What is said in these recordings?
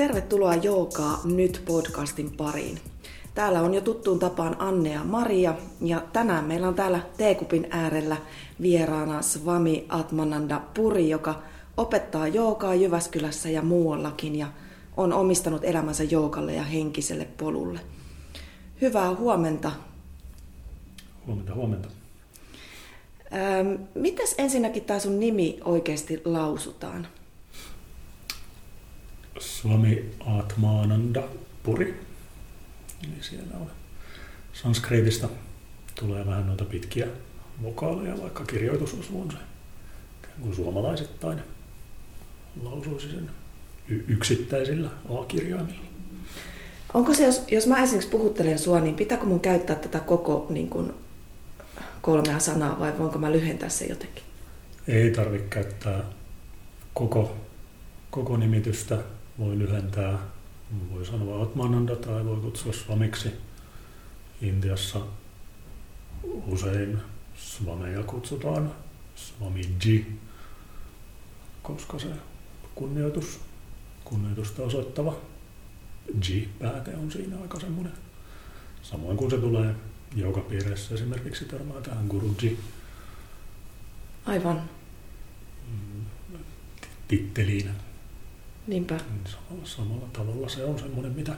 Tervetuloa Joukaa nyt podcastin pariin. Täällä on jo tuttuun tapaan Anne ja Maria ja tänään meillä on täällä Teekupin äärellä vieraana Swami Atmananda Puri, joka opettaa joogaa Jyväskylässä ja muuallakin ja on omistanut elämänsä joogalle ja henkiselle polulle. Hyvää huomenta. Huomenta, huomenta. Ähm, mitäs ensinnäkin tämä sun nimi oikeasti lausutaan? Swami Atmananda Puri. Eli siellä on sanskritista tulee vähän noita pitkiä vokaaleja, vaikka kirjoitusosu on se kuin suomalaisittain lausuisi sen y- yksittäisillä A-kirjaimilla. Onko se, jos, jos mä esimerkiksi puhuttelen sua, niin pitääkö mun käyttää tätä koko niin kuin, kolmea sanaa vai voinko mä lyhentää se jotenkin? Ei tarvitse käyttää koko, koko nimitystä, voi lyhentää, voi sanoa Atmananda tai voi kutsua Swamiksi. Intiassa usein Swameja kutsutaan Swamiji, koska se kunnioitus, kunnioitusta osoittava G-pääte on siinä aika semmoinen. Samoin kuin se tulee joka piirissä esimerkiksi törmää tähän Guruji Aivan. titteliin. Niinpä. Samalla, samalla tavalla se on semmoinen, mitä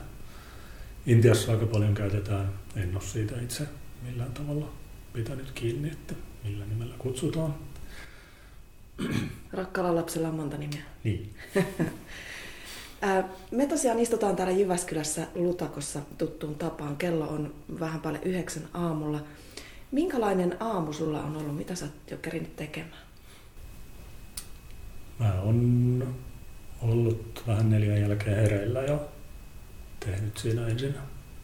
Intiassa aika paljon käytetään. En ole siitä itse millään tavalla pitänyt kiinni, että millä nimellä kutsutaan. Rakkaalla lapsella on monta nimeä. Niin. Me tosiaan istutaan täällä Jyväskylässä Lutakossa tuttuun tapaan. Kello on vähän päälle yhdeksän aamulla. Minkälainen aamu sulla on ollut? Mitä sä oot jo kerinyt tekemään? Mä oon ollut vähän neljän jälkeen hereillä ja tehnyt siinä ensin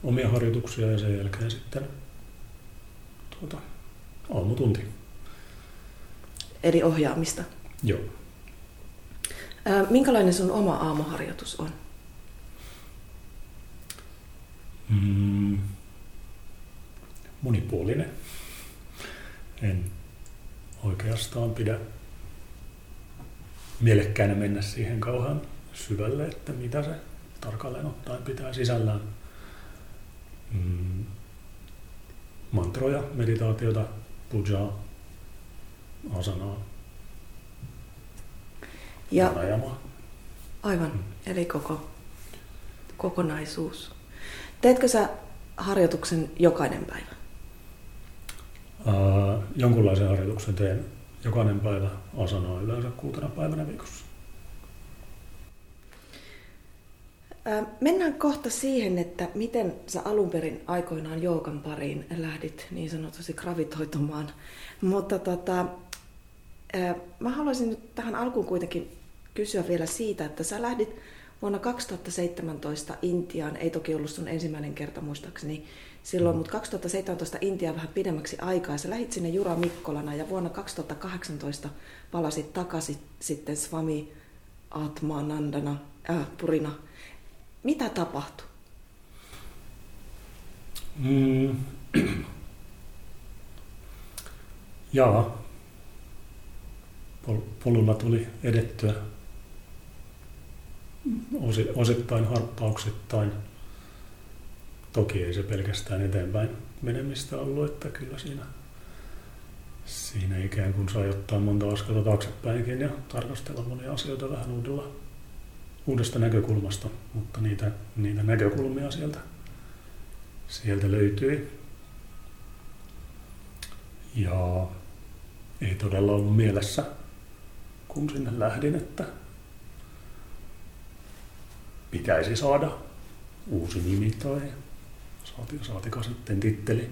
omia harjoituksia ja sen jälkeen sitten tuota, aamutunti. Eli ohjaamista. Joo. Ää, Minkälainen sun oma aamuharjoitus on? Mm, monipuolinen. En oikeastaan pidä mielekkäänä mennä siihen kauhean syvälle, että mitä se tarkalleen ottaen pitää sisällään. Mm, mantroja, meditaatiota, pujaa, asanaa, Ja pranayamaa. aivan, eli koko kokonaisuus. Teetkö sä harjoituksen jokainen päivä? Ää, jonkunlaisen harjoituksen teen jokainen päivä asanaa yleensä kuutena päivänä viikossa. Ää, Mennään kohta siihen, että miten sä alun perin aikoinaan joogan pariin lähdit niin sanotusti gravitoitumaan. Mutta tota, mä haluaisin nyt tähän alkuun kuitenkin kysyä vielä siitä, että sä lähdit vuonna 2017 Intiaan, ei toki ollut sun ensimmäinen kerta muistaakseni silloin, mutta 2017 Intiaan vähän pidemmäksi aikaa. Sä lähit sinne Jura Mikkolana ja vuonna 2018 palasit takaisin sitten Swami Atmanandana, äh, Purina. Mitä tapahtui? Mm. Jaa. Pol- polulla tuli edettyä osi- osittain harppauksittain. Toki ei se pelkästään eteenpäin menemistä ollut, että kyllä siinä, siinä ikään kuin sai ottaa monta askelta taaksepäinkin ja tarkastella monia asioita vähän uudella, uudesta näkökulmasta, mutta niitä, niitä näkökulmia sieltä, sieltä löytyi. Ja ei todella ollut mielessä, kun sinne lähdin, että pitäisi saada uusi nimi tai saati, saatika sitten titteli.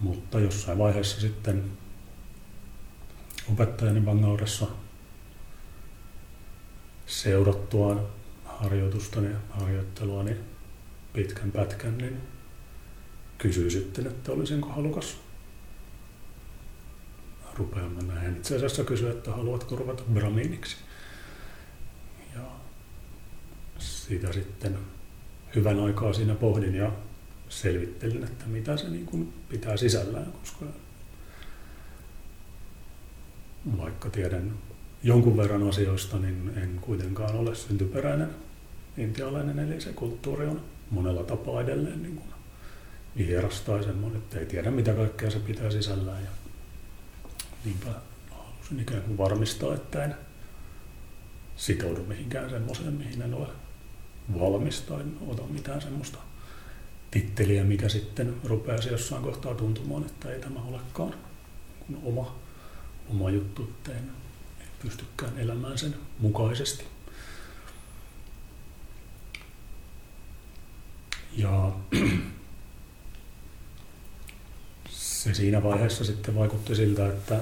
Mutta jossain vaiheessa sitten opettajani Bangaudessa seurattuaan harjoitustani ja harjoitteluani pitkän pätkän, niin kysyi sitten, että olisinko halukas rupeamaan näin. Itse asiassa kysyi, että haluatko ruveta brahminiksi. Ja sitä sitten hyvän aikaa siinä pohdin ja selvittelin, että mitä se niin kuin pitää sisällään, koska vaikka tiedän jonkun verran asioista, niin en kuitenkaan ole syntyperäinen intialainen, eli se kulttuuri on monella tapaa edelleen niin kuin vieras tai semmoinen, että ei tiedä mitä kaikkea se pitää sisällään. Ja niinpä halusin ikään kuin varmistaa, että en sitoudu mihinkään semmoiseen, mihin en ole valmis tai ota mitään semmoista titteliä, mikä sitten rupeaisi jossain kohtaa tuntumaan, että ei tämä olekaan oma, oma juttu, että en, en pystykään elämään sen mukaisesti. Ja se siinä vaiheessa sitten vaikutti siltä, että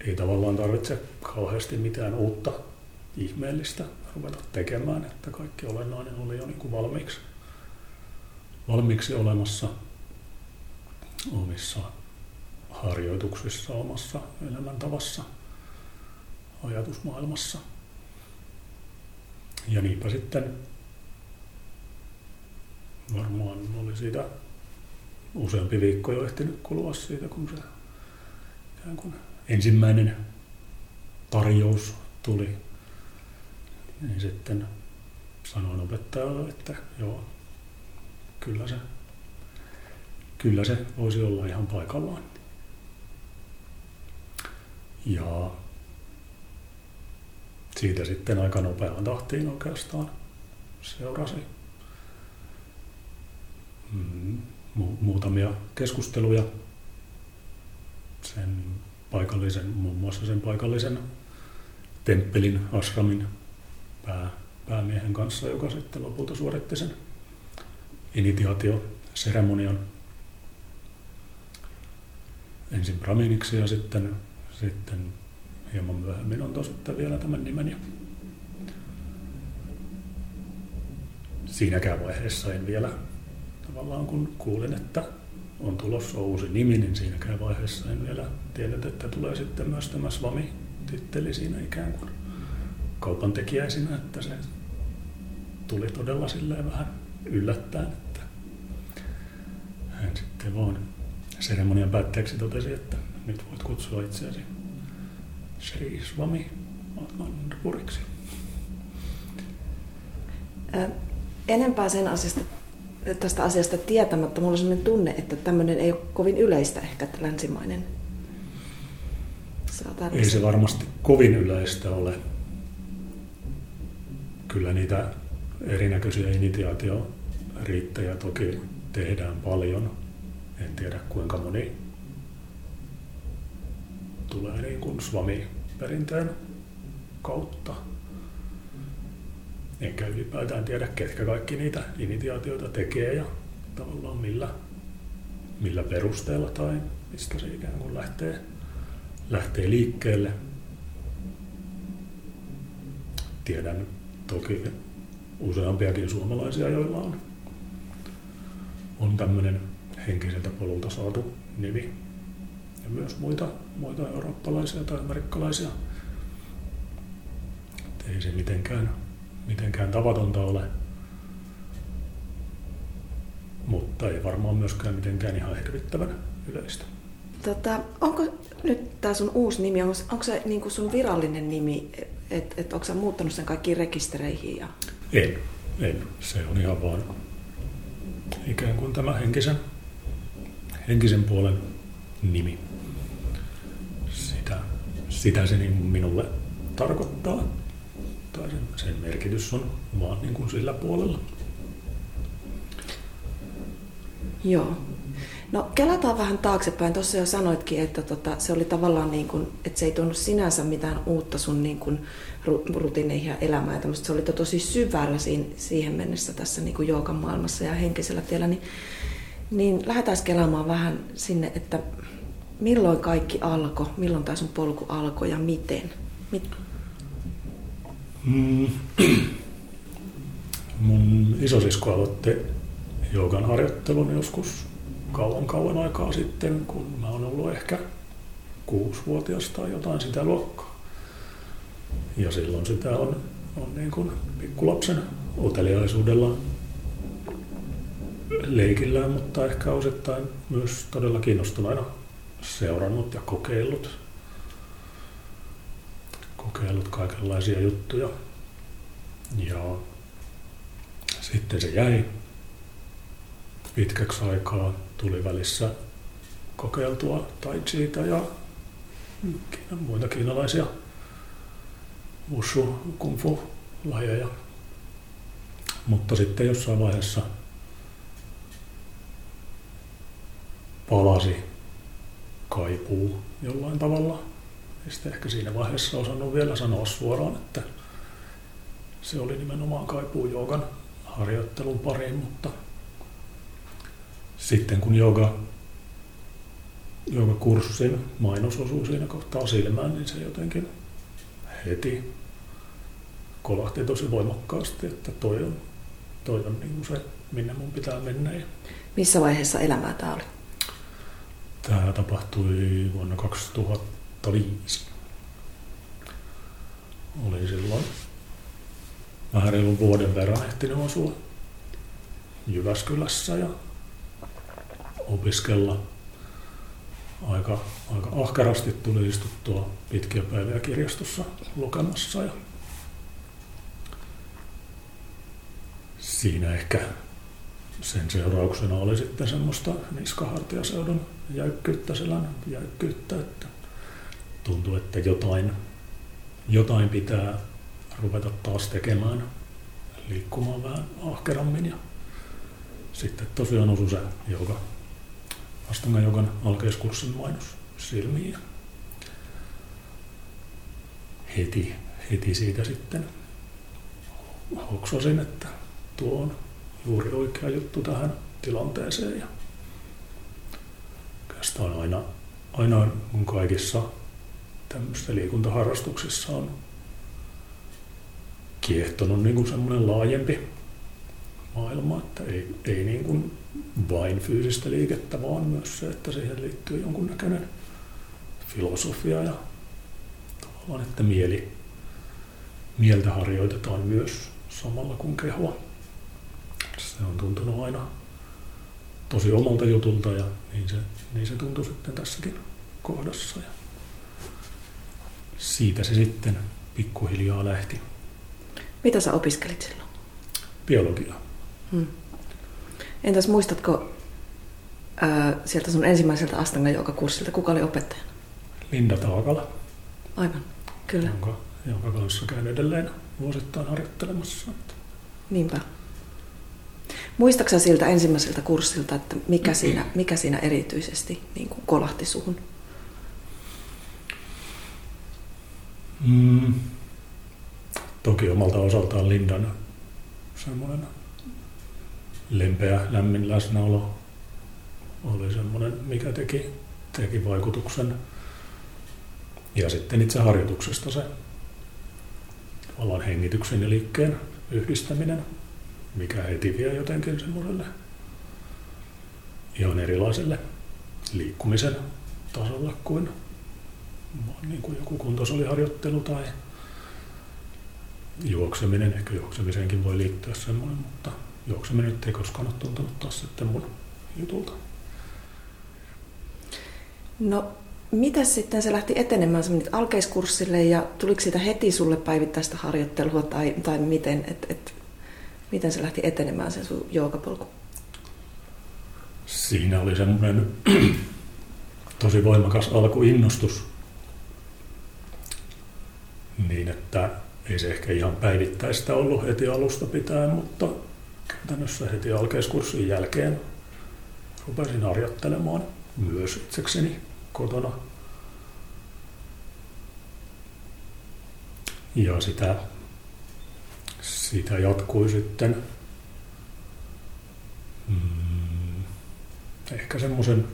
ei tavallaan tarvitse kauheasti mitään uutta ihmeellistä ruveta tekemään, että kaikki olennainen oli jo niin kuin valmiiksi, valmiiksi olemassa omissa harjoituksissa, omassa elämäntavassa, ajatusmaailmassa. Ja niinpä sitten varmaan oli siitä useampi viikko jo ehtinyt kulua siitä, kun se kun ensimmäinen tarjous tuli, niin sitten sanoin opettajalle, että joo, kyllä se, kyllä se voisi olla ihan paikallaan. Ja siitä sitten aika nopeaan tahtiin oikeastaan seurasi mm, muutamia keskusteluja sen paikallisen, muun muassa sen paikallisen temppelin, ashramin pää, päämiehen kanssa, joka sitten lopulta suoritti sen initiaatioseremonian ensin Brahminiksi ja sitten, sitten hieman myöhemmin on sitten vielä tämän nimen. Ja siinäkään vaiheessa en vielä tavallaan kun kuulin, että on tulossa uusi nimi, niin siinäkään vaiheessa en vielä tiennyt, että tulee sitten myös tämä Swami-titteli siinä ikään kuin kaupan tekijäisinä, että se tuli todella silleen vähän yllättäen, että hän sitten vaan seremonian päätteeksi totesi, että nyt voit kutsua itseäsi Sri Swami Manpuriksi. Enempää sen asiasta, tästä asiasta tietämättä, mulla on sellainen tunne, että tämmöinen ei ole kovin yleistä ehkä länsimainen. Ei se varmasti kovin yleistä ole kyllä niitä erinäköisiä initiaatioriittejä toki tehdään paljon. En tiedä kuinka moni tulee niin kuin Swami-perinteen kautta. Enkä ylipäätään tiedä, ketkä kaikki niitä initiaatioita tekee ja tavallaan millä, millä perusteella tai mistä se ikään kuin lähtee, lähtee liikkeelle. Tiedän toki useampiakin suomalaisia, joilla on, on tämmöinen henkiseltä polulta saatu nimi. Ja myös muita, muita eurooppalaisia tai amerikkalaisia. Et ei se mitenkään, mitenkään tavatonta ole. Mutta ei varmaan myöskään mitenkään ihan hirvittävän yleistä. Tota, onko nyt tämä sun uusi nimi, onko, onko se niin sun virallinen nimi että et, onko sä muuttanut sen kaikkiin rekistereihin? Ja... En, en. Se on ihan vaan ikään kuin tämä henkisen, henkisen puolen nimi. Sitä, sitä se niin minulle tarkoittaa. Tai sen, sen merkitys on vaan niin kuin sillä puolella. Joo. No kelataan vähän taaksepäin. Tuossa jo sanoitkin, että tota, se oli tavallaan niin kuin, että se ei tuonut sinänsä mitään uutta sun niin kuin rutiineihin ja elämään. Ja se oli tosi syvällä siinä, siihen mennessä tässä niin kuin joogan maailmassa ja henkisellä tiellä. Niin, niin lähdetään kelaamaan vähän sinne, että milloin kaikki alkoi, milloin tämä sun polku alkoi ja miten? Mit... Mm. Mun isosisko aloitti joogan harjoittelun joskus kauan kauan aikaa sitten, kun mä oon ollut ehkä kuusivuotias tai jotain sitä luokkaa. Ja silloin sitä on, on niin kuin pikkulapsen uteliaisuudella leikillään, mutta ehkä osittain myös todella kiinnostuneena seurannut ja kokeillut, kokeillut kaikenlaisia juttuja. Ja sitten se jäi pitkäksi aikaa. Tuli välissä kokeiltua tai Chiita ja muita kiinalaisia wushu, kung fu lajeja. Mutta sitten jossain vaiheessa palasi kaipuu jollain tavalla. Ja sitten ehkä siinä vaiheessa osannut vielä sanoa suoraan, että se oli nimenomaan kaipuu joogan harjoittelun pariin, mutta sitten kun jooga, kurssin mainos osui siinä kohtaa silmään, niin se jotenkin heti kolahti tosi voimakkaasti, että toi on, toi on niin se, minne mun pitää mennä. Missä vaiheessa elämää tämä oli? Tämä tapahtui vuonna 2005. Oli silloin vähän reilun vuoden verran ehtinyt asua Jyväskylässä ja opiskella. Aika, aika ahkerasti tuli istuttua pitkiä päiviä kirjastossa lukemassa ja siinä ehkä sen seurauksena oli sitten semmoista niskahartiaseudun jäykkyyttä, sellainen jäykkyyttä, että tuntui, että jotain, jotain pitää ruveta taas tekemään, liikkumaan vähän ahkerammin ja sitten tosiaan osui se joka Astanga Jogan alkeiskurssin mainos silmiin heti, heti siitä sitten hoksasin, että tuo on juuri oikea juttu tähän tilanteeseen. Ja oikeastaan aina, aina mun kaikissa tämmöisissä liikuntaharrastuksissa on kiehtonut niin semmoinen laajempi maailma, että ei, ei niin kuin vain fyysistä liikettä, vaan myös se, että siihen liittyy jonkunnäköinen filosofia ja tavallaan, että mieli, mieltä harjoitetaan myös samalla kuin kehoa se on tuntunut aina tosi omalta jutulta ja niin se, niin se tuntui sitten tässäkin kohdassa. Ja siitä se sitten pikkuhiljaa lähti. Mitä sä opiskelit silloin? Biologiaa. Hmm. Entäs muistatko ää, sieltä sun ensimmäiseltä Astanga kurssilta, kuka oli opettajana? Linda Taakala. Aivan, kyllä. Jonka, jonka kanssa käyn edelleen vuosittain harjoittelemassa. Niinpä. Muistatko siltä ensimmäiseltä kurssilta, että mikä siinä, mikä siinä erityisesti niin kuin kolahti suhun? Mm. Toki omalta osaltaan Lindan semmoinen lempeä, lämmin läsnäolo oli semmoinen, mikä teki, teki vaikutuksen. Ja sitten itse harjoituksesta se tavallaan hengityksen ja liikkeen yhdistäminen mikä heti vie jotenkin semmoiselle ihan erilaiselle liikkumisen tasolle kuin, niin kuin joku kuntosaliharjoittelu tai juokseminen. Ehkä juoksemiseenkin voi liittyä semmoinen, mutta juokseminen ei koskaan ole tuntunut taas sitten mun jutulta. No, mitä sitten se lähti etenemään? Sä alkeiskurssille ja tuliko siitä heti sulle päivittäistä harjoittelua tai, tai miten? Et, et miten se lähti etenemään se sun joogapolku? Siinä oli semmoinen tosi voimakas alkuinnostus. Niin, että ei se ehkä ihan päivittäistä ollut heti alusta pitäen, mutta käytännössä heti alkeiskurssin jälkeen rupesin harjoittelemaan myös itsekseni kotona. Ja sitä siitä jatkui sitten mm, ehkä semmoisen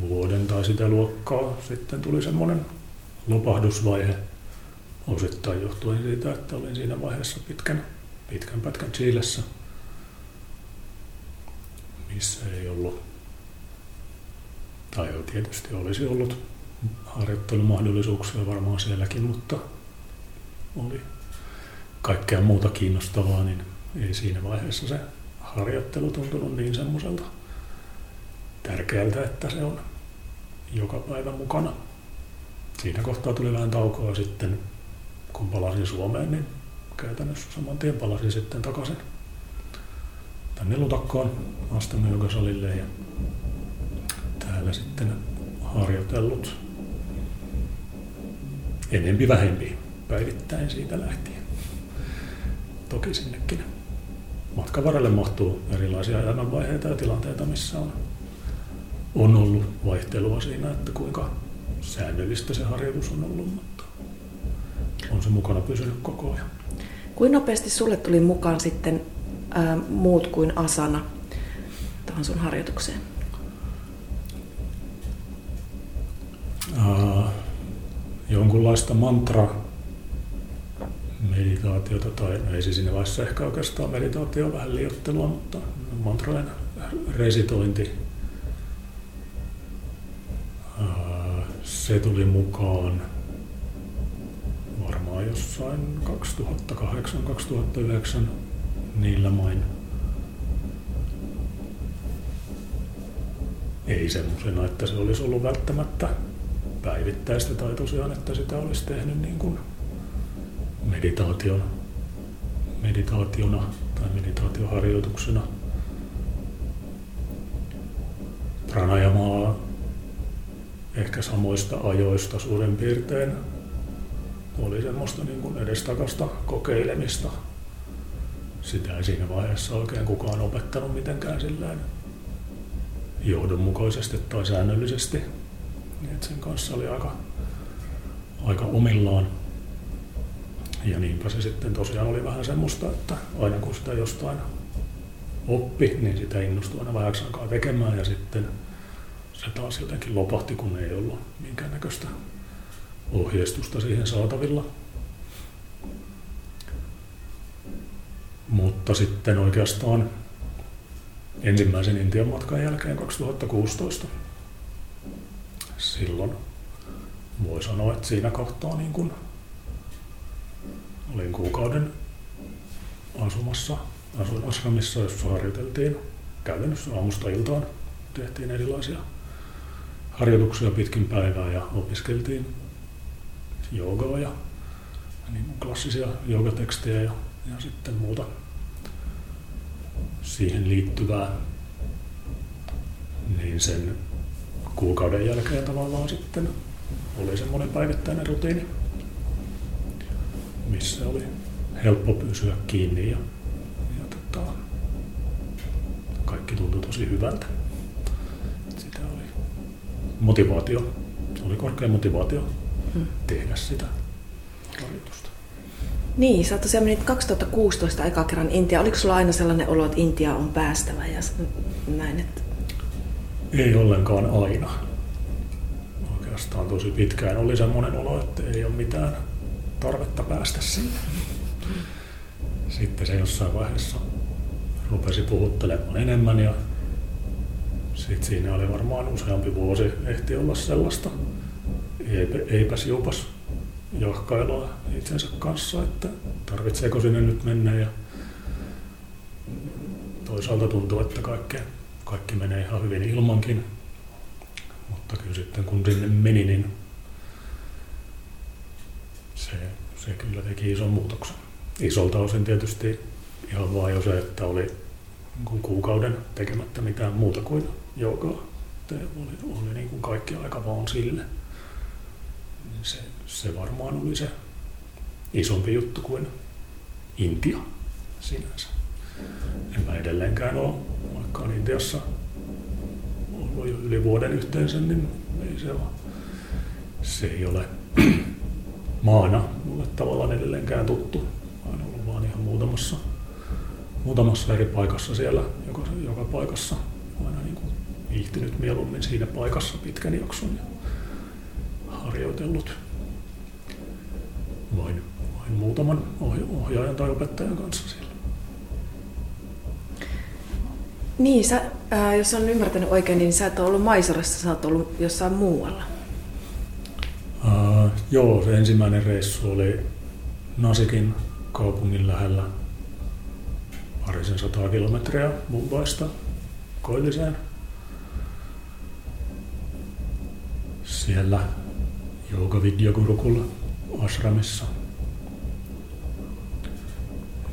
vuoden tai sitä luokkaa. Sitten tuli semmoinen lopahdusvaihe osittain johtuen siitä, että olin siinä vaiheessa pitkän, pitkän pätkän Chiilessä, missä ei ollut, tai tietysti olisi ollut harjoittelumahdollisuuksia varmaan sielläkin, mutta oli kaikkea muuta kiinnostavaa, niin ei siinä vaiheessa se harjoittelu tuntunut niin semmoiselta tärkeältä, että se on joka päivä mukana. Siinä kohtaa tuli vähän taukoa sitten, kun palasin Suomeen, niin käytännössä saman tien palasin sitten takaisin tänne Lutakkoon Astamyökäsalille ja täällä sitten harjoitellut enempi vähempi päivittäin siitä lähtien. Toki sinnekin matkan varrelle mahtuu erilaisia elämänvaiheita ja tilanteita, missä on, on ollut vaihtelua siinä, että kuinka säännöllistä se harjoitus on ollut, mutta on se mukana pysynyt koko ajan. Kuinka nopeasti sulle tuli mukaan sitten ää, muut kuin asana tuohon sun harjoitukseen? Ää, jonkunlaista mantra meditaatiota, tai no ei se siinä vaiheessa ehkä oikeastaan meditaatio vähän liottelua, mutta mantrojen resitointi, se tuli mukaan jossain 2008-2009 niillä main. Ei semmoisena, että se olisi ollut välttämättä päivittäistä tai tosiaan, että sitä olisi tehnyt niin kuin meditaation, meditaationa tai meditaatioharjoituksena. Pranajamaa ehkä samoista ajoista suurin piirtein oli semmoista niin kuin edestakasta kokeilemista. Sitä ei siinä vaiheessa oikein kukaan opettanut mitenkään sillään johdonmukaisesti tai säännöllisesti. Niin sen kanssa oli aika, aika omillaan. Ja niinpä se sitten tosiaan oli vähän semmoista, että aina kun sitä jostain oppi, niin sitä innostui aina vähäksi aikaa tekemään ja sitten se taas jotenkin lopahti, kun ei ollut minkäännäköistä ohjeistusta siihen saatavilla. Mutta sitten oikeastaan ensimmäisen Intian matkan jälkeen 2016 silloin voi sanoa, että siinä kohtaa niin kun olin kuukauden asumassa, asuin asramissa, jossa harjoiteltiin käytännössä aamusta iltaan. Tehtiin erilaisia harjoituksia pitkin päivää ja opiskeltiin joogaa ja niin klassisia joogatekstejä ja, ja sitten muuta siihen liittyvää. Niin sen kuukauden jälkeen tavallaan sitten oli semmoinen päivittäinen rutiini, missä oli helppo pysyä kiinni ja, ja tota, kaikki tuntui tosi hyvältä. Sitä oli motivaatio, oli korkea motivaatio hmm. tehdä sitä harjoitusta. Niin, sä tosiaan menit 2016 eka kerran Intia. Oliko sulla aina sellainen olo, että Intia on päästävä ja näin? Että... Ei ollenkaan aina. Oikeastaan tosi pitkään oli semmoinen olo, että ei ole mitään tarvetta päästä sinne. Sitten se jossain vaiheessa rupesi puhuttelemaan enemmän ja sitten siinä oli varmaan useampi vuosi ehti olla sellaista eipäs juupas jahkailua itsensä kanssa, että tarvitseeko sinne nyt mennä ja toisaalta tuntuu, että kaikki, kaikki menee ihan hyvin ilmankin, mutta kyllä sitten kun sinne meni, niin se, se kyllä teki ison muutoksen. Isolta osin tietysti ihan vaan jo se, että oli kuukauden tekemättä mitään muuta kuin joogaa. Oli, oli niin kuin kaikki aika vaan sille. Se, se varmaan oli se isompi juttu kuin Intia sinänsä. En mä edelleenkään ole, vaikka on Intiassa ollut jo yli vuoden yhteensä, niin ei se ole. Se ei ole maana mulle tavallaan edelleenkään tuttu. Olen ollut vaan ihan muutamassa, muutamassa eri paikassa siellä, joka, joka paikassa. Aina niin kuin viihtynyt mieluummin siinä paikassa pitkän jakson ja harjoitellut vain, vain muutaman ohjaajan tai opettajan kanssa siellä. Niin, sä, ää, jos on ymmärtänyt oikein, niin sä et ole ollut Maisorassa, sä oot ollut jossain muualla. Uh, joo, se ensimmäinen reissu oli Nasikin kaupungin lähellä parisen sataa kilometriä Mumbaista koilliseen. siellä Yoga Vidya Gurukulla ashramissa,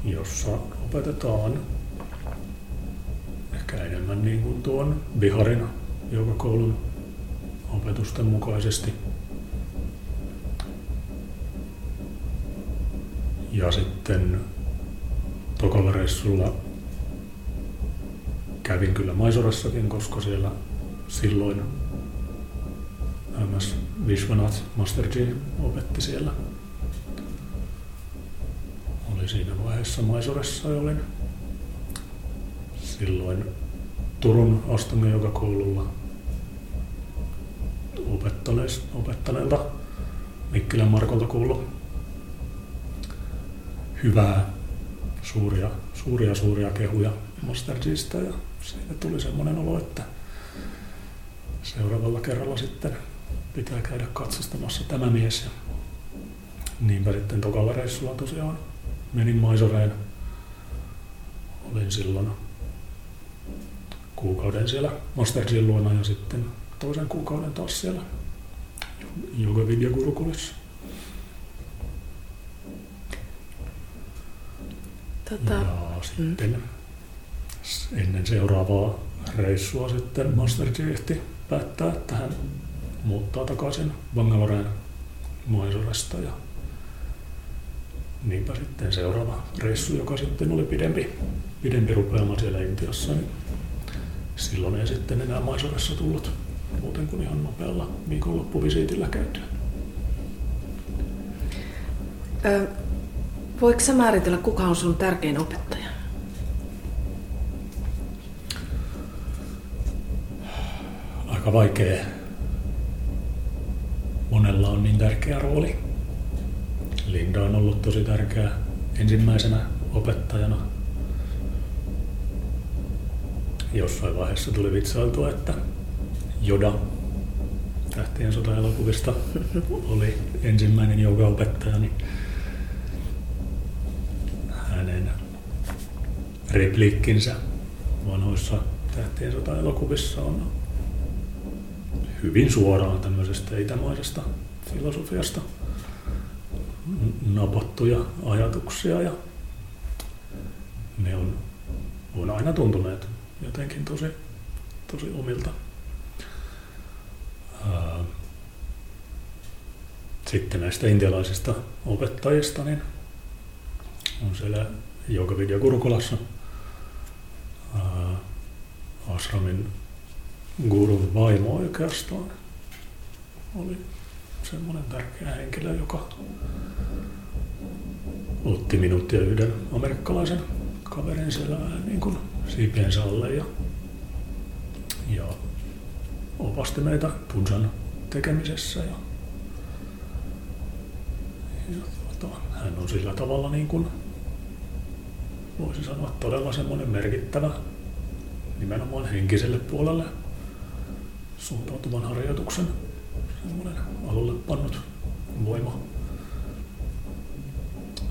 jossa opetetaan ehkä enemmän niin kuin tuon Biharin koulun opetusten mukaisesti. Ja sitten tokalla reissulla kävin kyllä Maisorassakin, koska siellä silloin MS Vishwanath Masterji opetti siellä. Oli siinä vaiheessa Maisoressa ja olin silloin Turun Astami joka koululla opettaneelta Mikkilän Markolta kuullut hyvää, suuria, suuria, suuria kehuja Mastergista ja siitä tuli semmoinen olo, että seuraavalla kerralla sitten pitää käydä katsastamassa tämä mies. Ja niinpä sitten tokalla reissulla tosiaan menin Maisoreen. Olin silloin kuukauden siellä Mastersin luona ja sitten toisen kuukauden taas siellä Yoga Vidya Gurukulissa. Tota, ja sitten mm. ennen seuraavaa reissua sitten Masterji ehti päättää, että hän muuttaa takaisin Bangaloreen Maisoresta ja niinpä sitten seuraava reissu, joka sitten oli pidempi, pidempi rupeama siellä Intiassa, niin silloin ei sitten enää Maisoressa tullut muuten kuin ihan nopealla viikonloppuvisiitillä käytyä. Ö, voiko sä määritellä, kuka on sun tärkein opettaja? Aika vaikea. Monella on niin tärkeä rooli. Linda on ollut tosi tärkeä ensimmäisenä opettajana. Jossain vaiheessa tuli vitsailtua, että Joda tähtien sota-elokuvista oli ensimmäinen joogaopettaja, niin hänen repliikkinsä vanhoissa tähtien sota-elokuvissa on hyvin suoraan tämmöisestä itämaisesta filosofiasta napattuja ajatuksia ja ne on, on aina tuntuneet jotenkin tosi, tosi omilta. Sitten näistä intialaisista opettajista, niin on siellä Yogavidya Gurukulassa Ashramin gurun vaimo oikeastaan oli semmoinen tärkeä henkilö, joka otti minut ja yhden amerikkalaisen kaverin siellä niin kuin siipiensä alle ja, ja opasti meitä punsan tekemisessä. Ja, ja tuota, hän on sillä tavalla niin kuin, voisi sanoa todella semmoinen merkittävä nimenomaan henkiselle puolelle suuntautuvan harjoituksen semmoinen alulle pannut voima.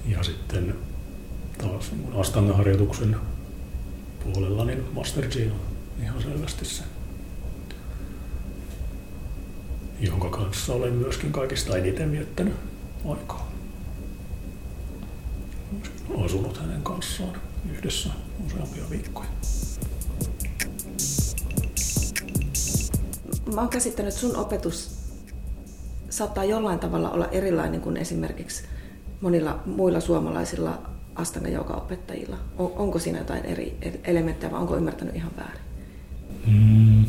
Ja sitten taas Astanga-harjoituksen puolella niin Master G on ihan selvästi se jonka kanssa olen myöskin kaikista eniten viettänyt aikaa. Asunut hänen kanssaan yhdessä useampia viikkoja. Mä oon käsittänyt, että sun opetus saattaa jollain tavalla olla erilainen kuin esimerkiksi monilla muilla suomalaisilla astanga opettajilla. On, onko siinä jotain eri elementtejä vai onko ymmärtänyt ihan väärin? Mm,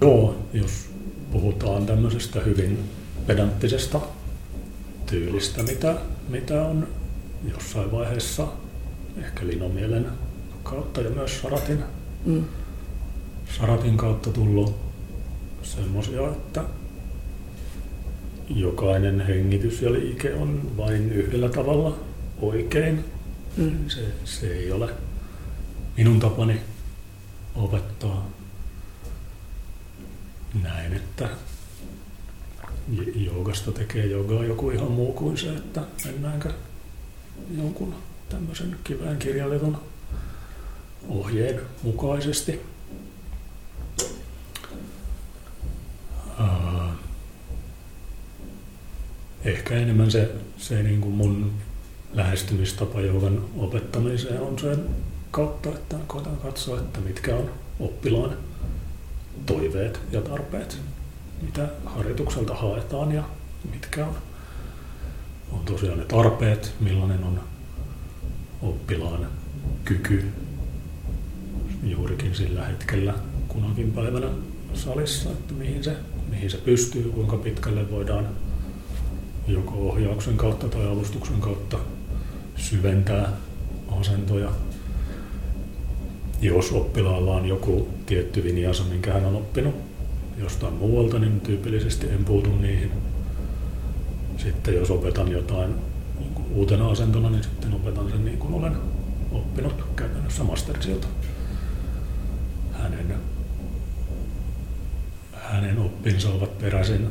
Joo, jos puhutaan tämmöisestä hyvin pedanttisesta tyylistä, mitä, mitä on jossain vaiheessa ehkä Linomielen kautta ja myös Saratin, mm. Saratin kautta tullut semmoisia, että jokainen hengitys ja liike on vain yhdellä tavalla oikein. Mm. Se, se ei ole minun tapani opettaa näin, että joogasta tekee jogaa joku ihan muu kuin se, että mennäänkö jonkun tämmöisen kivään kirjallitun ohjeen mukaisesti. Ehkä enemmän se, se niin kuin mun lähestymistapa joukan opettamiseen on sen kautta, että koitan katsoa, että mitkä on oppilaan toiveet ja tarpeet, mitä harjoitukselta haetaan ja mitkä on, on tosiaan ne tarpeet, millainen on oppilaan kyky juurikin sillä hetkellä kunakin päivänä salissa, että mihin se mihin se pystyy, kuinka pitkälle voidaan joko ohjauksen kautta tai avustuksen kautta syventää asentoja. Jos oppilaalla on joku tietty vinjasa, minkä hän on oppinut jostain muualta, niin tyypillisesti en puutu niihin. Sitten jos opetan jotain uutena asentona, niin sitten opetan sen niin kuin olen oppinut käytännössä mastersilta. Hänen, hänen oppinsa ovat peräisin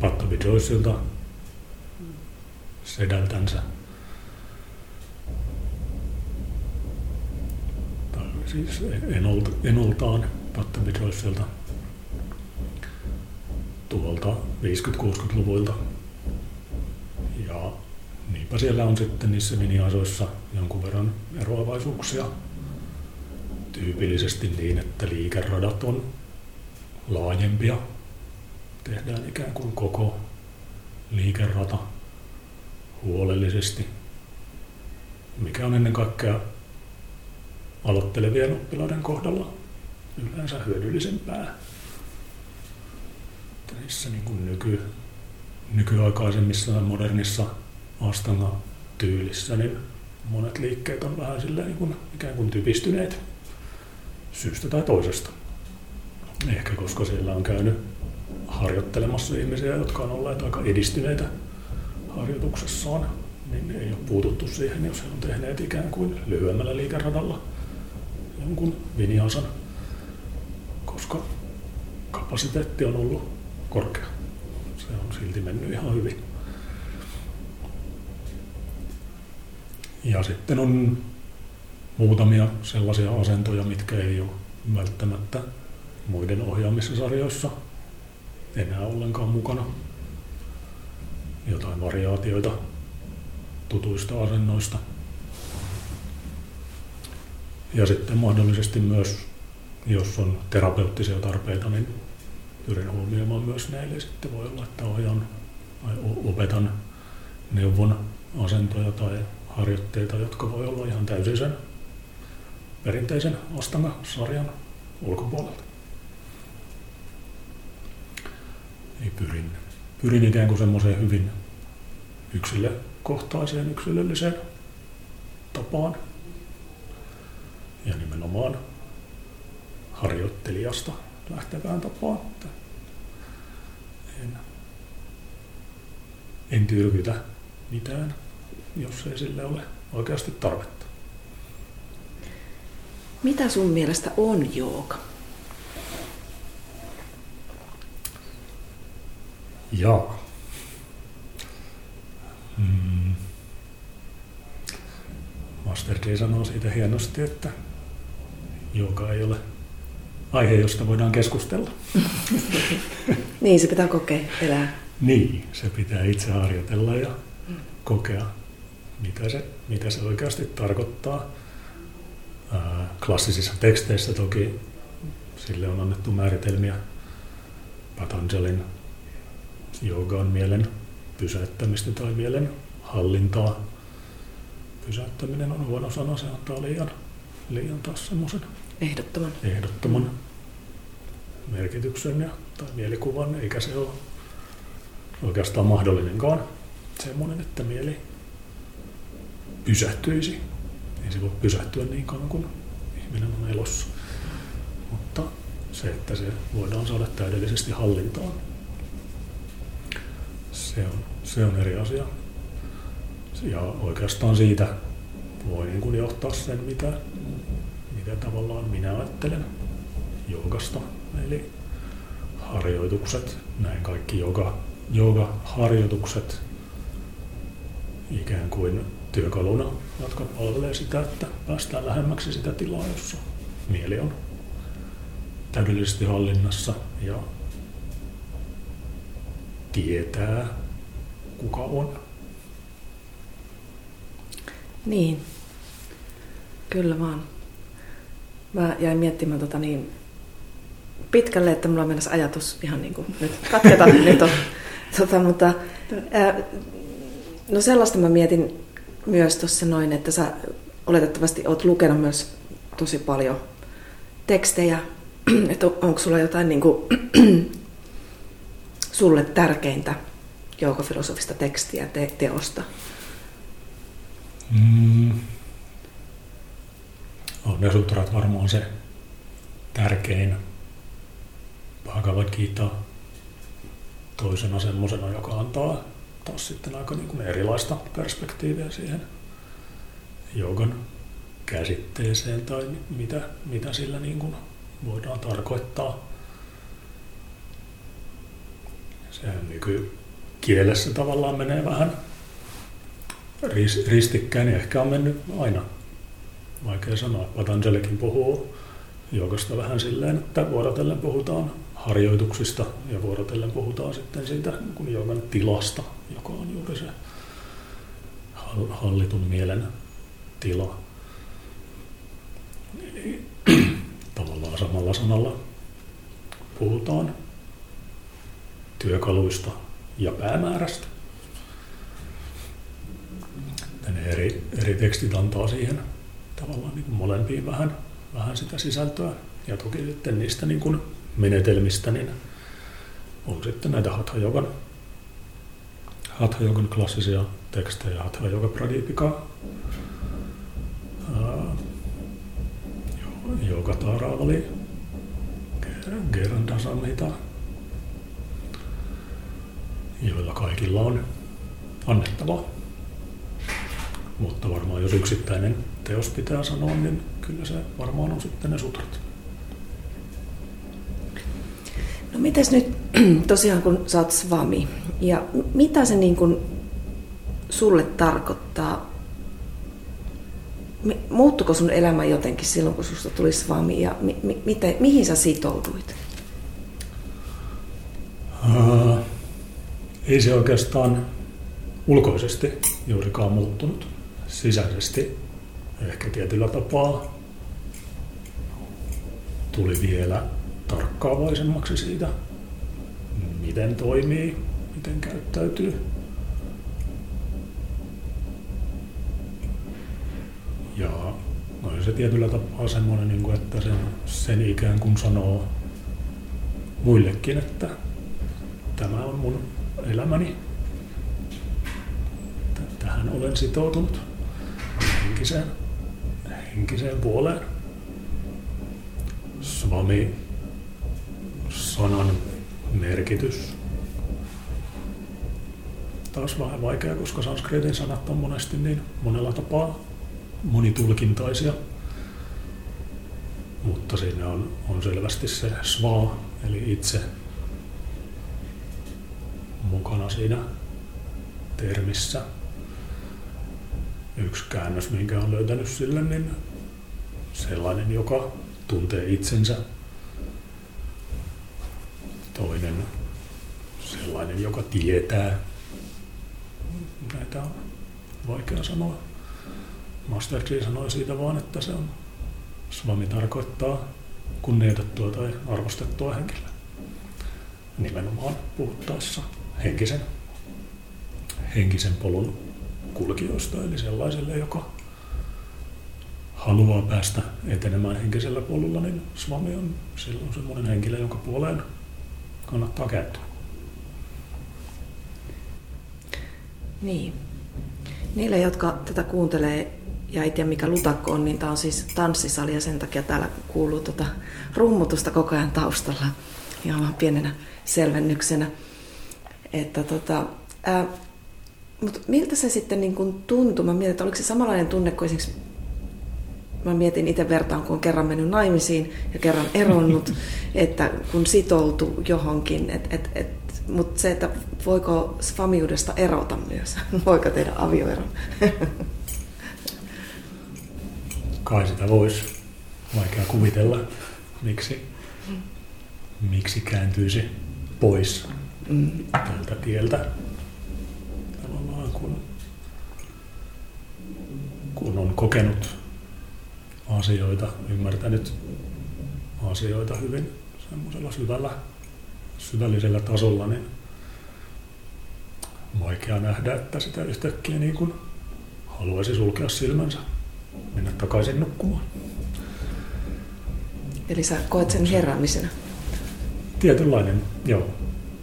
Pattabi Joyceilta sedältänsä. Tai siis enolt, enoltaan Pattabi Joyceilta tuolta 50-60-luvuilta. Ja niinpä siellä on sitten niissä miniasoissa jonkun verran eroavaisuuksia. Tyypillisesti niin, että liikeradat on laajempia tehdään ikään kuin koko liikerata huolellisesti, mikä on ennen kaikkea aloittelevien oppilaiden kohdalla yleensä hyödyllisempää. Niissä niin kuin nyky, nykyaikaisemmissa ja modernissa astanga tyylissä, niin monet liikkeet on vähän silleen niin kuin, ikään kuin typistyneet syystä tai toisesta. Ehkä koska siellä on käynyt harjoittelemassa ihmisiä, jotka on olleet aika edistyneitä harjoituksessaan, niin ei ole puututtu siihen, jos he on tehneet ikään kuin lyhyemmällä liikeradalla jonkun viniasan, koska kapasiteetti on ollut korkea. Se on silti mennyt ihan hyvin. Ja sitten on muutamia sellaisia asentoja, mitkä ei ole välttämättä muiden ohjaamissarjoissa enää ollenkaan mukana. Jotain variaatioita tutuista asennoista. Ja sitten mahdollisesti myös, jos on terapeuttisia tarpeita, niin pyrin huomioimaan myös ne. Eli sitten voi olla, että ohjaan tai opetan neuvon asentoja tai harjoitteita, jotka voi olla ihan täysin sen perinteisen Astanga-sarjan ulkopuolelta. Eli pyrin, pyrin ikään kuin semmoiseen hyvin yksilökohtaiseen, yksilölliseen tapaan. Ja nimenomaan harjoittelijasta lähtevään tapaan. En, en tyrkytä mitään, jos ei sille ole oikeasti tarvetta. Mitä sun mielestä on jooga? Joo. Mm. Master J sanoo siitä hienosti, että joka ei ole aihe, josta voidaan keskustella. niin, se pitää kokea, elää. Niin, se pitää itse harjoitella ja kokea, mitä se, mitä se oikeasti tarkoittaa. Klassisissa teksteissä toki sille on annettu määritelmiä Patanjalin Jooga on mielen pysäyttämistä tai mielen hallintaa. Pysäyttäminen on huono sana, se antaa liian, liian taas semmoisen ehdottoman, ehdottoman merkityksen ja, tai mielikuvan, eikä se ole oikeastaan mahdollinenkaan semmoinen, että mieli pysähtyisi. Ei se voi pysähtyä niin kauan kuin ihminen on elossa. Mutta se, että se voidaan saada täydellisesti hallintaan, se on, se on eri asia. Ja oikeastaan siitä voi niin kuin johtaa sen, mitä, mitä tavallaan minä ajattelen joogasta. Eli harjoitukset, näin kaikki joka, harjoitukset ikään kuin työkaluna, jotka palvelee sitä, että päästään lähemmäksi sitä tilaa, jossa mieli on täydellisesti hallinnassa ja tietää, kuka on. Niin, kyllä vaan. Mä jäin miettimään tota niin pitkälle, että mulla mennessä ajatus ihan niin kuin nyt katketa nyt on. Tota, mutta, ää, no sellaista mä mietin myös tuossa noin, että sä oletettavasti oot lukenut myös tosi paljon tekstejä, että onko sulla jotain niin kuin, sulle tärkeintä joukofilosofista tekstiä te- teosta? Mm. On ne sutrat varmaan se tärkein Bhagavad Gita toisena semmoisena, joka antaa taas sitten aika niin kuin erilaista perspektiiviä siihen joogan käsitteeseen tai mitä, mitä sillä niin kuin voidaan tarkoittaa. Sehän nykykielessä tavallaan menee vähän ristikkäin, niin ehkä on mennyt aina. Vaikea sanoa. Patanjalikin puhuu jogasta vähän silleen, että vuorotellen puhutaan harjoituksista ja vuorotellen puhutaan sitten siitä kun jogan tilasta, joka on juuri se hallitun mielen tila. Eli tavallaan samalla sanalla puhutaan työkaluista ja päämäärästä. Ne eri, eri tekstit antaa siihen tavallaan niin molempiin vähän, vähän sitä sisältöä. Ja toki sitten niistä niin kuin menetelmistä niin on sitten näitä Hatha Yogan, Hatha Yogan klassisia tekstejä, Hatha Yoga Pradipika, Yoga Taravali, Geranda Samhita, joilla kaikilla on annettavaa. Mutta varmaan jos yksittäinen teos pitää sanoa, niin kyllä se varmaan on sitten ne sutrat. No mites nyt tosiaan kun sä oot svami, ja mitä se niin kuin sulle tarkoittaa? Muuttuko sun elämä jotenkin silloin, kun susta tuli svami, ja mi- mi- mihin sä sitouduit? Uh, ei se oikeastaan ulkoisesti juurikaan muuttunut. Sisäisesti ehkä tietyllä tapaa tuli vielä tarkkaavaisemmaksi siitä, miten toimii, miten käyttäytyy. Ja on se tietyllä tapaa semmoinen, niin että sen, sen ikään kuin sanoo muillekin, että tämä on mun elämäni. Tähän olen sitoutunut henkiseen, henkiseen puoleen. Swami sanan merkitys. Taas vähän vaikea, koska sanskritin sanat on monesti niin monella tapaa monitulkintaisia. Mutta siinä on, on selvästi se sva, eli itse mukana siinä termissä. Yksi käännös, minkä on löytänyt sille, niin sellainen, joka tuntee itsensä toinen sellainen, joka tietää. Näitä on vaikea sanoa. Master G sanoi siitä vaan, että se on Swami tarkoittaa kunnioitettua tai arvostettua henkilöä. Nimenomaan puhuttaessa henkisen, henkisen polun kulkijoista, eli sellaiselle, joka haluaa päästä etenemään henkisellä polulla, niin Swami on silloin semmoinen henkilö, jonka puoleen kannattaa käyttää. Niin. Niille, jotka tätä kuuntelee ja ei tiedä mikä lutakko on, niin tämä on siis tanssisali ja sen takia täällä kuuluu tuota rummutusta koko ajan taustalla ihan vaan pienenä selvennyksenä. Että tota, ää, mutta miltä se sitten niin kuin tuntui? Mä mietin, että oliko se samanlainen tunne kuin esimerkiksi mä mietin itse vertaan, kun on kerran mennyt naimisiin ja kerran eronnut, että kun sitoutuu johonkin, et, et, et, mutta se, että voiko famiudesta erota myös, voiko tehdä avioeron? Kai sitä voisi vaikea kuvitella, miksi, miksi kääntyisi pois mm. tältä tieltä. Tavallaan kun, kun on kokenut asioita, ymmärtänyt asioita hyvin semmoisella syvällä, syvällisellä tasolla, niin vaikea nähdä, että sitä yhtäkkiä niin kuin haluaisi sulkea silmänsä, mennä takaisin nukkumaan. Eli sä koet sen heräämisenä? Tietynlainen, joo.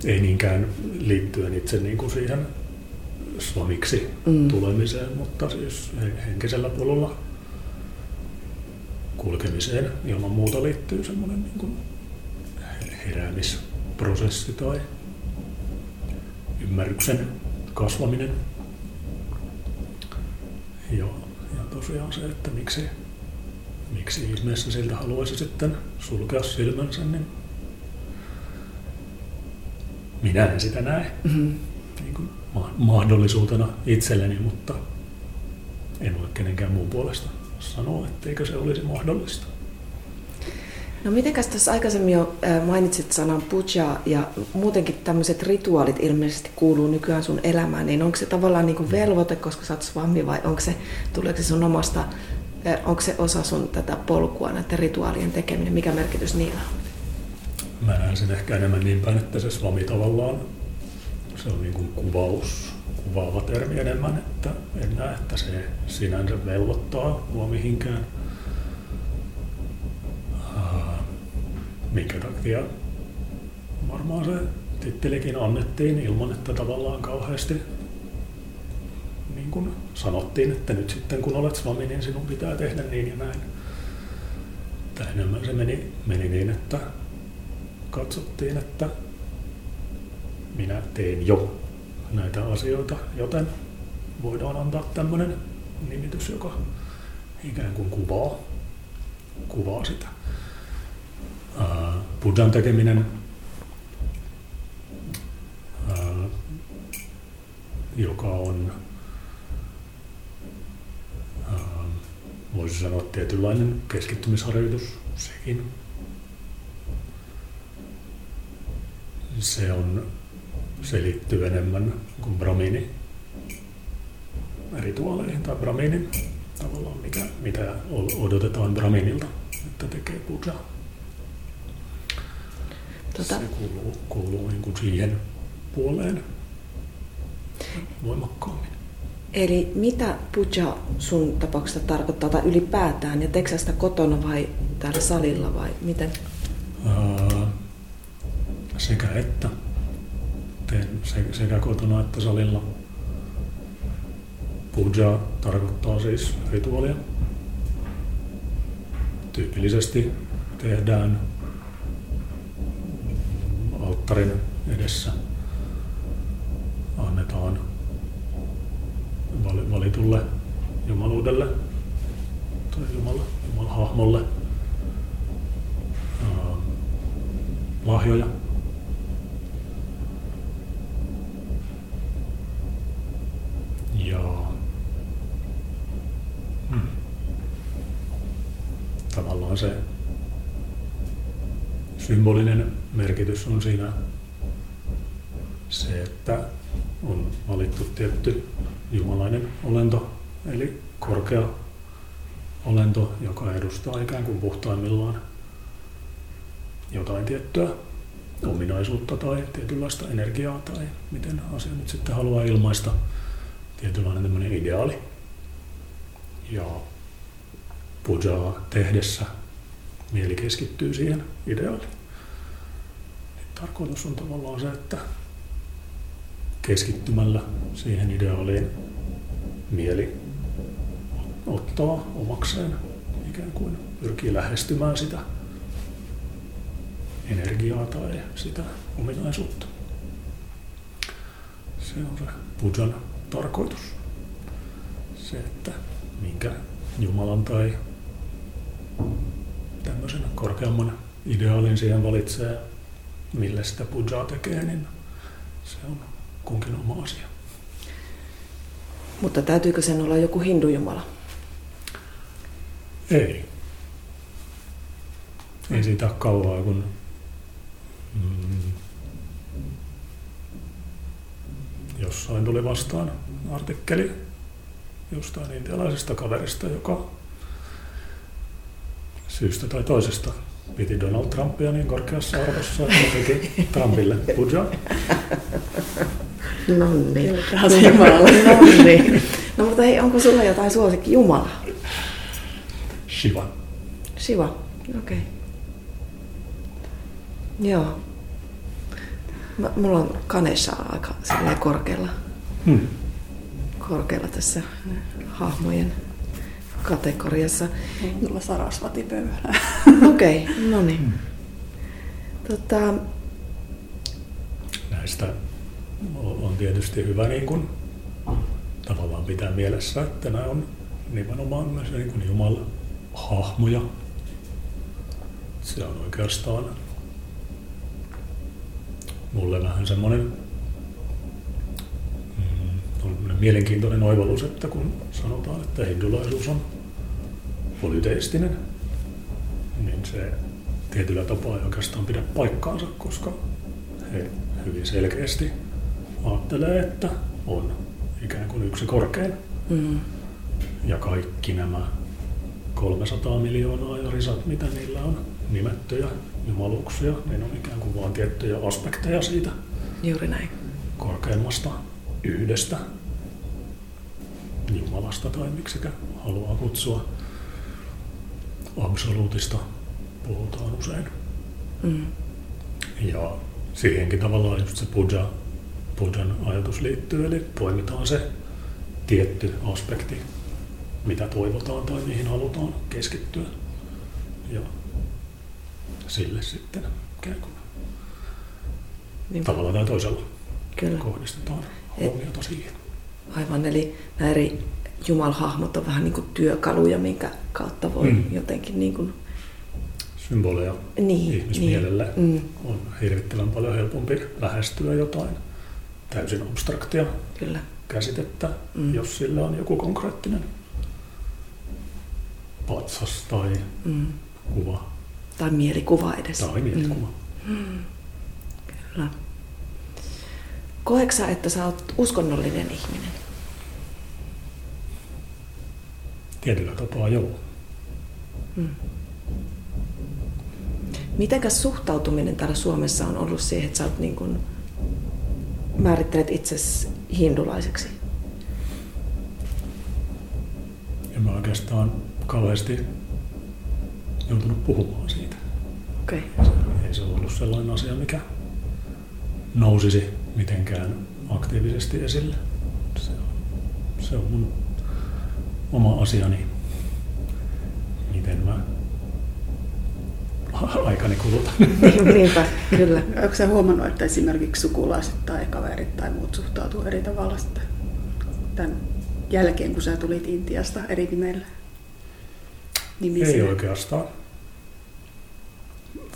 Ei niinkään liittyen itse niin kuin siihen swamiksi mm. tulemiseen, mutta siis henkisellä polulla kulkemiseen ilman muuta liittyy semmoinen niin kuin heräämisprosessi tai ymmärryksen kasvaminen. Ja, ja tosiaan se, että miksi, miksi ihmeessä siltä haluaisi sitten sulkea silmänsä, niin minä en sitä näe mm-hmm. niin kuin mahdollisuutena itselleni, mutta en voi kenenkään muun puolesta sanoa, etteikö se olisi mahdollista. No mitenkäs tässä aikaisemmin jo mainitsit sanan puja ja muutenkin tämmöiset rituaalit ilmeisesti kuuluu nykyään sun elämään, niin onko se tavallaan niin kuin velvoite, koska sä oot swammi vai onko se, tuleeko se sun omasta, onko se osa sun tätä polkua, näiden rituaalien tekeminen, mikä merkitys niillä on? Mä näen sen ehkä enemmän niin päin, että se swami tavallaan, se on niin kuin kuvaus, kuvaava termi enemmän, että en näe, että se sinänsä velvoittaa mua mihinkään. Minkä takia? Varmaan se tittelikin annettiin ilman, että tavallaan kauheasti niin kuin sanottiin, että nyt sitten kun olet swami, niin sinun pitää tehdä niin ja näin. Tai enemmän se meni, meni niin, että katsottiin, että minä teen jo näitä asioita, joten voidaan antaa tämmöinen nimitys, joka ikään kuin kuvaa, kuvaa sitä. Buddhan tekeminen, joka on, voisi sanoa, tietynlainen keskittymisharjoitus sekin. Se on, se liittyy enemmän kuin Brahmini rituaaleihin tai Brahminin tavallaan, mikä, mitä odotetaan Brahminilta, että tekee Buddhaa. Tota... Se kuuluu, kuuluu niin kuin siihen puoleen voimakkaammin. Eli mitä puja sun tapauksessa tarkoittaa tai ylipäätään? Ja teksä sitä kotona vai täällä salilla vai miten? Ää, sekä että. Teen sekä kotona että salilla. Puja tarkoittaa siis rituaalia. Tyypillisesti tehdään alttarin edessä annetaan valitulle jumaluudelle tai Jumala, Jumalahahmolle lahjoja. Ja hmm, tavallaan se symbolinen merkitys on siinä se, että on valittu tietty jumalainen olento, eli korkea olento, joka edustaa ikään kuin puhtaimmillaan jotain tiettyä ominaisuutta tai tietynlaista energiaa tai miten asia nyt sitten haluaa ilmaista, tietynlainen tämmöinen ideaali. Ja pujaa tehdessä mieli keskittyy siihen ideaaliin. Tarkoitus on tavallaan se, että keskittymällä siihen ideaaliin mieli ottaa omakseen, ikään kuin pyrkii lähestymään sitä energiaa tai sitä ominaisuutta. Se on se pujan tarkoitus. Se, että minkä Jumalan tai tämmöisen korkeamman ideaalin siihen valitsee, millä sitä pujaa tekee, niin se on kunkin oma asia. Mutta täytyykö sen olla joku hindujumala? Ei. Ei siitä ole kauaa, kun mm, jossain tuli vastaan artikkeli jostain intialaisesta kaverista, joka syystä tai toisesta piti Donald Trumpia niin korkeassa arvossa, että teki Trumpille puja. No niin. No niin. No mutta hei, onko sulla jotain suosikki Jumalaa? Shiva. Shiva, okei. Okay. Joo. Mä, mulla on Kanesha aika korkealla, hmm. korkealla tässä hahmojen kategoriassa. Mulla sarasvati pöydällä. Okei, okay, no niin. Hmm. Tota... Näistä on tietysti hyvä niin kuin, tavallaan pitää mielessä, että nämä on nimenomaan myös niin kuin Jumalan hahmoja. Se on oikeastaan mulle vähän semmoinen mm, on mielenkiintoinen oivallus, että kun sanotaan, että hindulaisuus on polyteistinen, niin se tietyllä tapaa ei oikeastaan pidä paikkaansa, koska he hyvin selkeästi ajattelee, että on ikään kuin yksi korkein. Mm. Ja kaikki nämä 300 miljoonaa ja risat, mitä niillä on nimettyjä jumaluuksia, niin on ikään kuin vain tiettyjä aspekteja siitä Juuri näin. korkeimmasta yhdestä Jumalasta tai miksi haluaa kutsua. Absoluutista puhutaan usein. Mm. Ja siihenkin tavallaan just se puja, pujan ajatus liittyy, eli poimitaan se tietty aspekti, mitä toivotaan tai mihin halutaan keskittyä. Ja sille sitten ikään kuin niin. tavalla tai toisella Kyllä. kohdistetaan huomiota siihen. Aivan, eli nämä eri jumalhahmot on vähän niin kuin työkaluja, minkä kautta voi mm. jotenkin niin kuin symboleja niin, ihmismielelle. Niin. Mm. On hirvittävän paljon helpompi lähestyä jotain täysin abstraktia Kyllä. käsitettä, mm. jos sillä on joku konkreettinen patsas tai mm. kuva tai mielikuva edes. Tai mielikuva. Mm. Kyllä. Koeksa, että sä oot uskonnollinen ihminen? Tietyllä tapaa joo. Hmm. Mitenkäs suhtautuminen täällä Suomessa on ollut siihen, että sä oot niin kuin, määrittelet itsesi hindulaiseksi? Ja mä oikeastaan kauheasti joutunut puhumaan siitä. Okay. Ei se ollut sellainen asia, mikä nousisi mitenkään aktiivisesti esille. Se on, se on mun oma asiani, miten mä aikani kulutan. Niinpä, kyllä. Onko sä huomannut, että esimerkiksi sukulaiset tai kaverit tai muut suhtautuu eri tavalla sitten tämän jälkeen, kun sä tulit Intiasta eri nimellä? Ei oikeastaan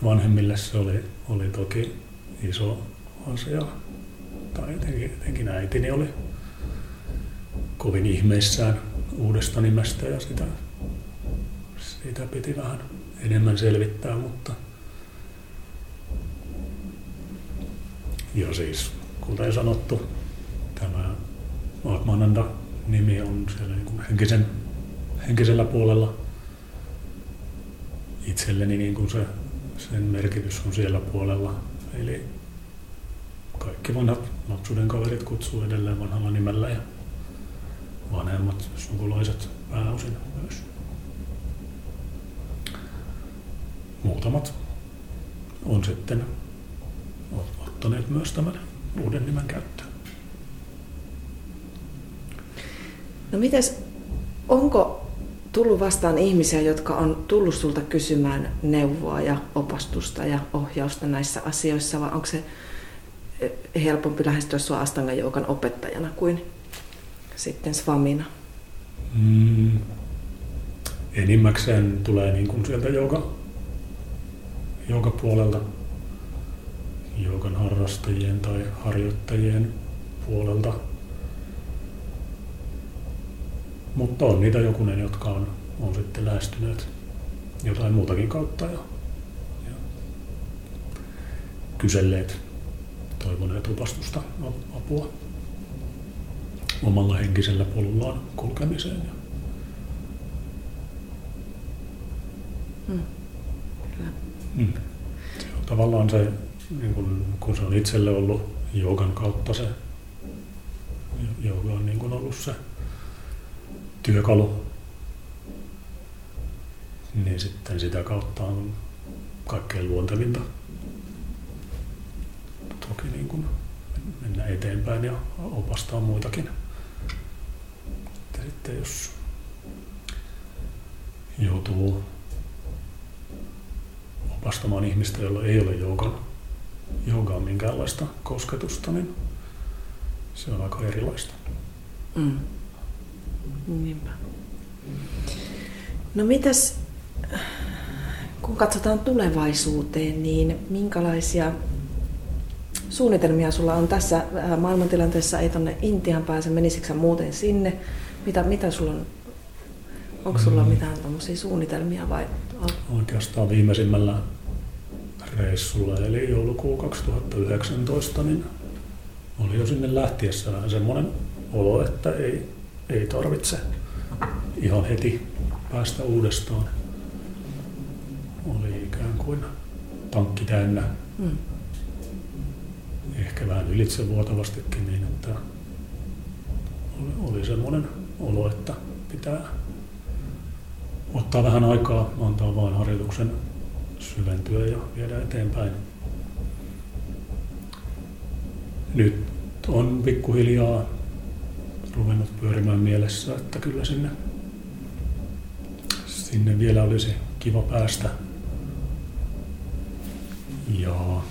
vanhemmille se oli, oli toki iso asia. Tai etenkin, etenkin äitini oli kovin ihmeissään uudesta nimestä ja sitä, sitä piti vähän enemmän selvittää, mutta ja siis kuten sanottu, tämä Atmananda nimi on siellä niin kuin henkisen, henkisellä puolella itselleni niin kuin se sen merkitys on siellä puolella. Eli kaikki vanhat lapsuuden kaverit kutsuu edelleen vanhalla nimellä ja vanhemmat sukulaiset pääosin myös. Muutamat on sitten ottaneet myös tämän uuden nimen käyttöön. No mites, onko tullut vastaan ihmisiä, jotka on tullut sulta kysymään neuvoa ja opastusta ja ohjausta näissä asioissa, vai onko se eh, helpompi lähestyä sinua Astanga Joukan opettajana kuin sitten Swamina? Mm, enimmäkseen tulee niin kuin sieltä joka, joka puolelta, joukan harrastajien tai harjoittajien puolelta mutta on niitä jokunen, jotka on, on sitten lähestyneet jotain muutakin kautta ja, ja kyselleet, toivoneet opastusta, apua. Omalla henkisellä polullaan kulkemiseen. Mm. Kyllä. Mm. Se on tavallaan se, niin kun, kun se on itselle ollut joogan kautta se, jooga on niin kun ollut se työkalu, niin sitten sitä kautta on kaikkein luontevinta toki niin kun mennä eteenpäin ja opastaa muitakin. Sitten jos joutuu opastamaan ihmistä, jolla ei ole joogan, joogaan minkäänlaista kosketusta, niin se on aika erilaista. Mm. Niinpä. No mitäs, kun katsotaan tulevaisuuteen, niin minkälaisia suunnitelmia sulla on tässä äh, maailmantilanteessa? Ei tonne Intian pääse, menisikö muuten sinne? Mitä, mitä sulla on, onko sulla Mm. mitään tämmöisiä suunnitelmia vai? Oikeastaan viimeisimmällä reissulla, eli joulukuu 2019, niin oli jo sinne lähtiessä vähän semmoinen olo, että ei, ei tarvitse ihan heti päästä uudestaan. Oli ikään kuin tankki täynnä, Mm. ehkä vähän ylitsevuotavastikin niin, että oli, oli semmoinen olo, että pitää ottaa vähän aikaa, antaa vain harjoituksen syventyä ja viedä eteenpäin. Nyt on pikkuhiljaa ruvennut pyörimään mielessä, että kyllä sinne, sinne vielä olisi kiva päästä. Ja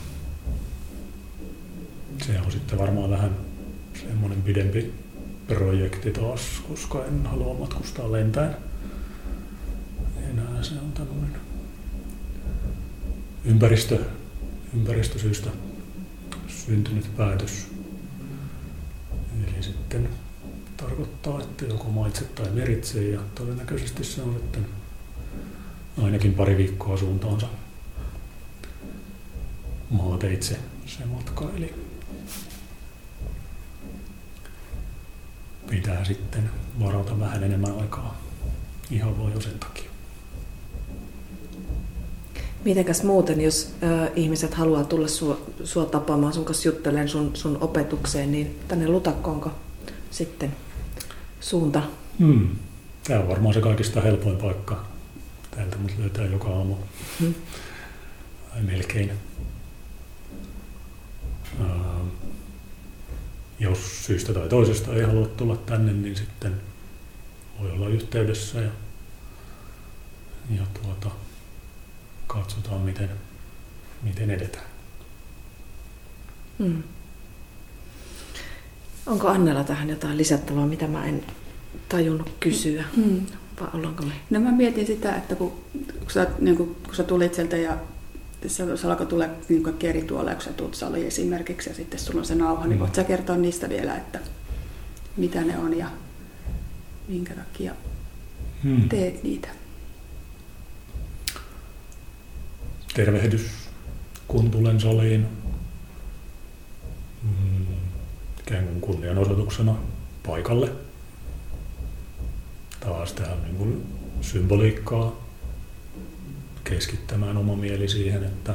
se on sitten varmaan vähän semmoinen pidempi projekti taas, koska en halua matkustaa lentäen. Enää se on tämmöinen ympäristö, ympäristösyystä syntynyt päätös. Eli sitten tarkoittaa, että joko maitse tai meritse ja todennäköisesti se on sitten ainakin pari viikkoa suuntaansa maateitse se matka. Eli pitää sitten varata vähän enemmän aikaa ihan vaan jo sen takia. Mitenkäs muuten, jos ö, ihmiset haluaa tulla sua, sua tapaamaan, sun kanssa juttelemaan sun, sun opetukseen, niin tänne Lutakkoonko sitten suunta? Hmm. Tämä on varmaan se kaikista helpoin paikka. Täältä mut löytää joka aamu. Hmm. Tai melkein. Jos syystä tai toisesta ei halua tulla tänne, niin sitten voi olla yhteydessä ja, ja tuota, katsotaan, miten, miten edetään. Hmm. Onko Annella tähän jotain lisättävää, mitä mä en tajunnut kysyä? Mm. Vai ollaanko me? No mä mietin sitä, että kun, kun, sä, niin kun, kun sä tulit sieltä ja se, se alkoi tulla niin kaikki eri tuolla, kun sä tulet saliin esimerkiksi ja sitten sulla on se nauha, niin Mm. voit sä kertoa niistä vielä, että mitä ne on ja minkä takia Hmm. teet niitä. tervehdys, kun tulen saliin. Mm, ikään kuin kunnianosoituksena paikalle. Taas tähän niin kuin symboliikkaa keskittämään oma mieli siihen, että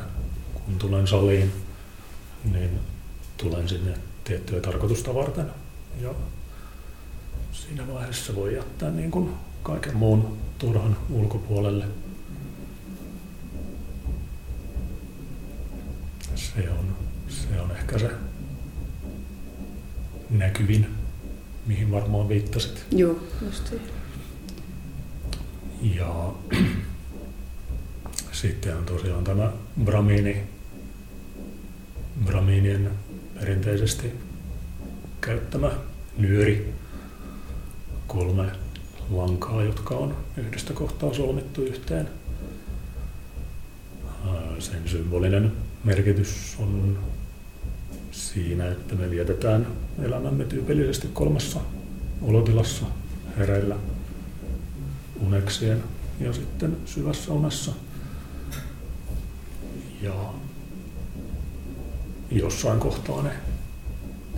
kun tulen saliin, niin tulen sinne tiettyä tarkoitusta varten. Ja siinä vaiheessa voi jättää niin kuin kaiken muun turhan ulkopuolelle. Se on, se on ehkä se näkyvin, mihin varmaan viittasit. Joo, just. Ja sitten on tosiaan tämä bramiini, bramiinien perinteisesti käyttämä nyöri, kolme lankaa, jotka on yhdestä kohtaa solmittu yhteen. Sen symbolinen merkitys on siinä, että me vietetään elämämme tyypillisesti kolmessa olotilassa, hereillä, uneksien ja sitten syvässä unessa. Ja jossain kohtaa ne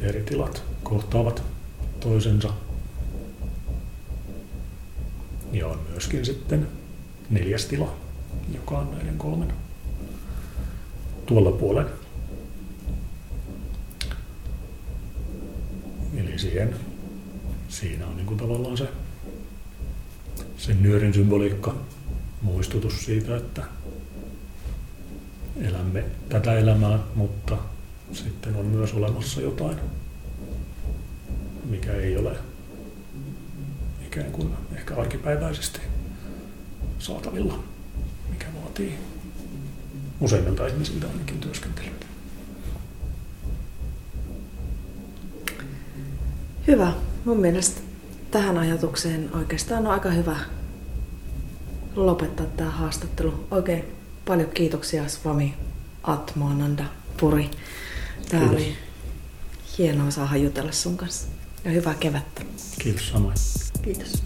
eri tilat kohtaavat toisensa. Ja on myöskin sitten neljäs tila, joka on näiden kolmen tuolla puolen. Eli siihen, siinä on niin kuin tavallaan se sen nyörin symboliikka, muistutus siitä, että elämme tätä elämää, mutta sitten on myös olemassa jotain, mikä ei ole ikään kuin ehkä arkipäiväisesti saatavilla, mikä vaatii useimmilta ihmisiltä ainakin työskentelyä. Hyvä. Mun mielestä tähän ajatukseen oikeastaan on aika hyvä lopettaa tämä haastattelu. Oikein paljon kiitoksia Swami Atmananda Puri. Tämä Kiitos. oli hienoa saada jutella sun kanssa. Ja hyvää kevättä. Kiitos samoin. Kiitos.